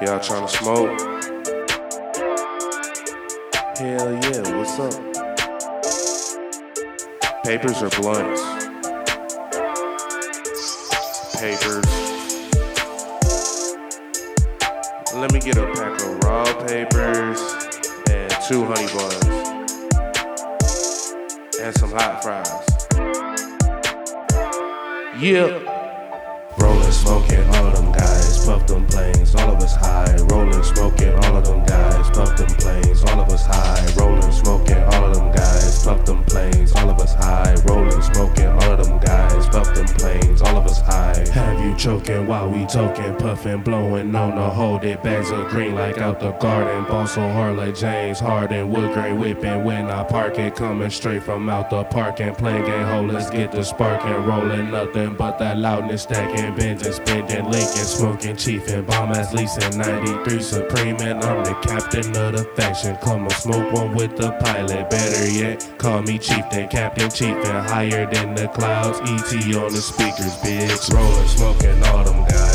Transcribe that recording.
Y'all trying to smoke? Hell yeah, what's up? Papers or blunts? Papers. Let me get a pack of raw papers and two honey buns. And some hot fries. Yeah. Smoking, all of them guys, puff them planes, all of us high. Rolling, smoking, Choking while we toking, puffing, blowing on the hold it. Bags of green like out the garden, ball so hard like James Harden, wood grain whipping when I park it, coming straight from out the parking, playing game hole. Let's get the sparking, rolling nothing but that loudness stacking, binging, spending, linking, smoking, chiefing, bomb ass leasing, 93 supreme, and I'm the captain of the faction. Come on, smoke one with the pilot. Better yet, call me chieftain, captain, chieftain, higher than the clouds. ET on the speakers, bitch. Rolling, smoking, all them guys,